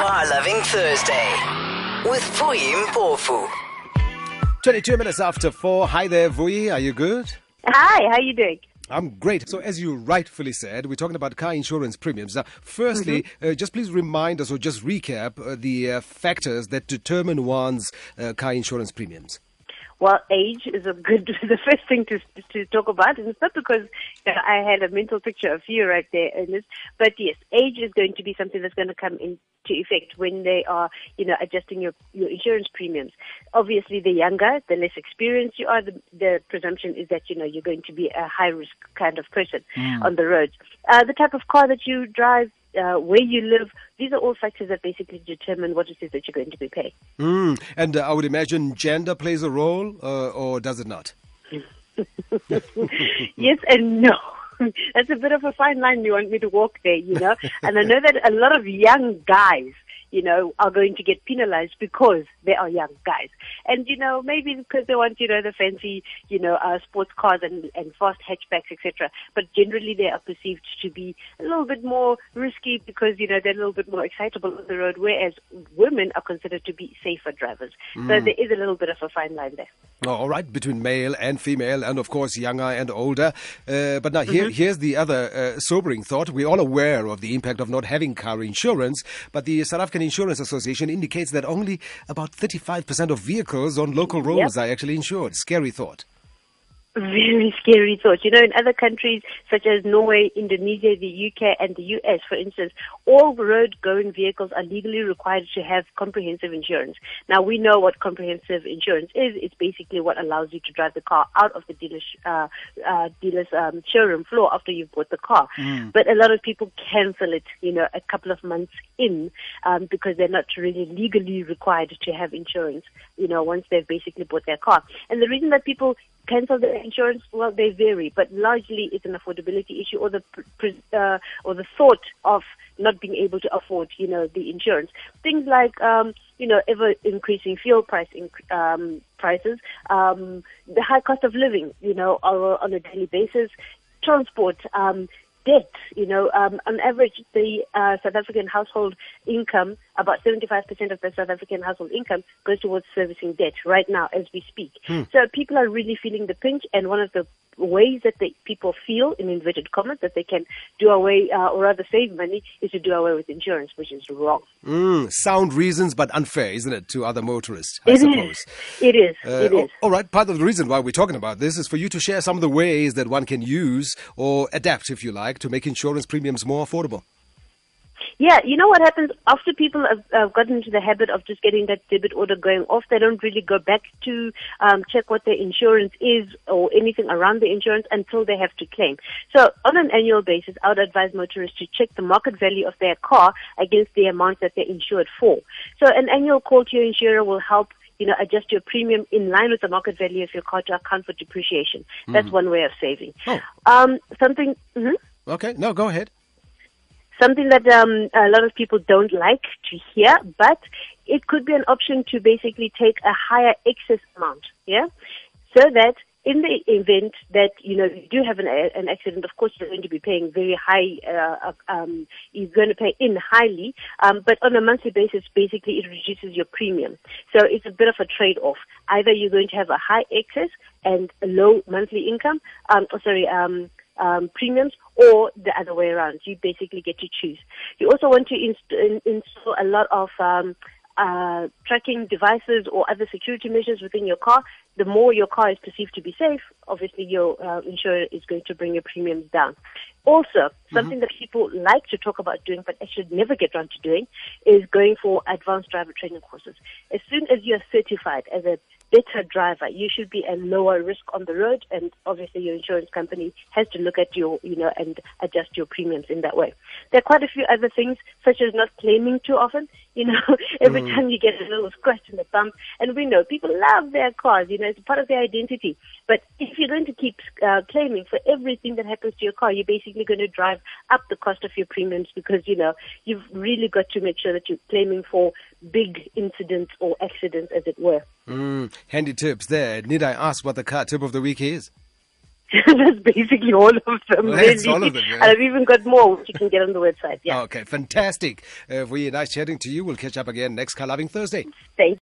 Car Loving Thursday with Vuyi Mpofu. 22 minutes after 4. Hi there, Vuyi. Are you good? Hi, how you doing? I'm great. So, as you rightfully said, we're talking about car insurance premiums. Now, firstly, uh, just please remind us or just recap uh, the uh, factors that determine one's uh, car insurance premiums. Well, age is a good, the first thing to to talk about, and it's not because you know, I had a mental picture of you right there, Ernest. But yes, age is going to be something that's going to come into effect when they are, you know, adjusting your your insurance premiums. Obviously, the younger, the less experienced you are, the, the presumption is that you know you're going to be a high risk kind of person on the roads. Uh, the type of car that you drive, uh, where you live, these are all factors that basically determine what it is that you're going to be paying. Mm. And uh, I would imagine gender plays a role, uh, or does it not? yes and no. That's a bit of a fine line you want me to walk there, you know. and I know that a lot of young guys, you know, are going to get penalized because they are young guys. And, you know, maybe because they want, you know, the fancy, you know, uh, sports cars and, and fast hatchbacks, etc. But generally they are perceived to be a little bit more risky because, you know, they're a little bit more excitable on the road, whereas women are considered to be safer drivers. So there is a little bit of a fine line there. Oh, all right, between male and female, and of course younger and older. Uh, but now here, here's the other uh, sobering thought. We're all aware of the impact of not having car insurance, but the South African Insurance Association indicates that only about 35% of vehicles on local roads are actually insured. Scary thought. Very scary thought. You know, in other countries such as Norway, Indonesia, the UK, and the US, for instance, all road going vehicles are legally required to have comprehensive insurance. Now, we know what comprehensive insurance is. It's basically what allows you to drive the car out of the dealer's, uh, uh, dealer's um, showroom floor after you've bought the car. But a lot of people cancel it, you know, a couple of months in um, because they're not really legally required to have insurance, you know, once they've basically bought their car. And the reason that people cancel their insurance, well, they vary, but largely it's an affordability issue or the uh, or the thought of not being able to afford, you know, the insurance. Things like, um, you know, ever increasing fuel price inc- um, prices, um, the high cost of living, you know, or, on a daily basis, transport, um, debt. You know, um, on average, the uh, South African household income, about 75% of the South African household income goes towards servicing debt right now as we speak. So people are really feeling the pinch, and one of the ways that they, people feel, in inverted commas, that they can do away, uh, or rather save money, is to do away with insurance, which is wrong. Mm, sound reasons, but unfair, isn't it, to other motorists, I It is. suppose. It is. Uh, it is. all right. Part of the reason why we're talking about this is for you to share some of the ways that one can use or adapt, if you like, to make insurance premiums more affordable. Yeah, you know what happens after people have uh, gotten into the habit of just getting that debit order going off, they don't really go back to um, check what their insurance is or anything around the insurance until they have to claim. So on an annual basis, I would advise motorists to check the market value of their car against the amount that they're insured for. So an annual call to your insurer will help you know, adjust your premium in line with the market value of your car to account for depreciation. That's one way of saving. Oh. Um, something. mhm. Okay. No, go ahead. Something that um, a lot of people don't like to hear, but it could be an option to basically take a higher excess amount, yeah, so that in the event that you know you do have an, an accident, of course you're going to be paying very high. Uh, um, you're going to pay in highly, um, but on a monthly basis, basically it reduces your premium. So it's a bit of a trade-off. Either you're going to have a high excess and a low monthly income. Um, oh, sorry. Um, um, premiums or the other way around. You basically get to choose. You also want to inst- install a lot of um, uh, tracking devices or other security measures within your car. The more your car is perceived to be safe, obviously your uh, insurer is going to bring your premiums down. Also, something that people like to talk about doing but actually never get around to doing is going for advanced driver training courses. As soon as you are certified as a better driver, you should be a lower risk on the road, and obviously your insurance company has to look at your, you know, and adjust your premiums in that way. There are quite a few other things, such as not claiming too often. You know, every time you get a little scratch in the bump, and we know people love their cars. You know, it's part of their identity. But if you're going to keep uh, claiming for everything that happens to your car, you're basically going to drive up the cost of your premiums because you know you've really got to make sure that you're claiming for big incidents or accidents, as it were. Mm, handy tips there. Need I ask what the car tip of the week is? That's basically all of them. Well, that's really. all of them, yeah. And I've even got more which you can get on the website. Yeah. Okay, fantastic. Uh, we nice chatting to you. We'll catch up again next Car Loving Thursday. Thank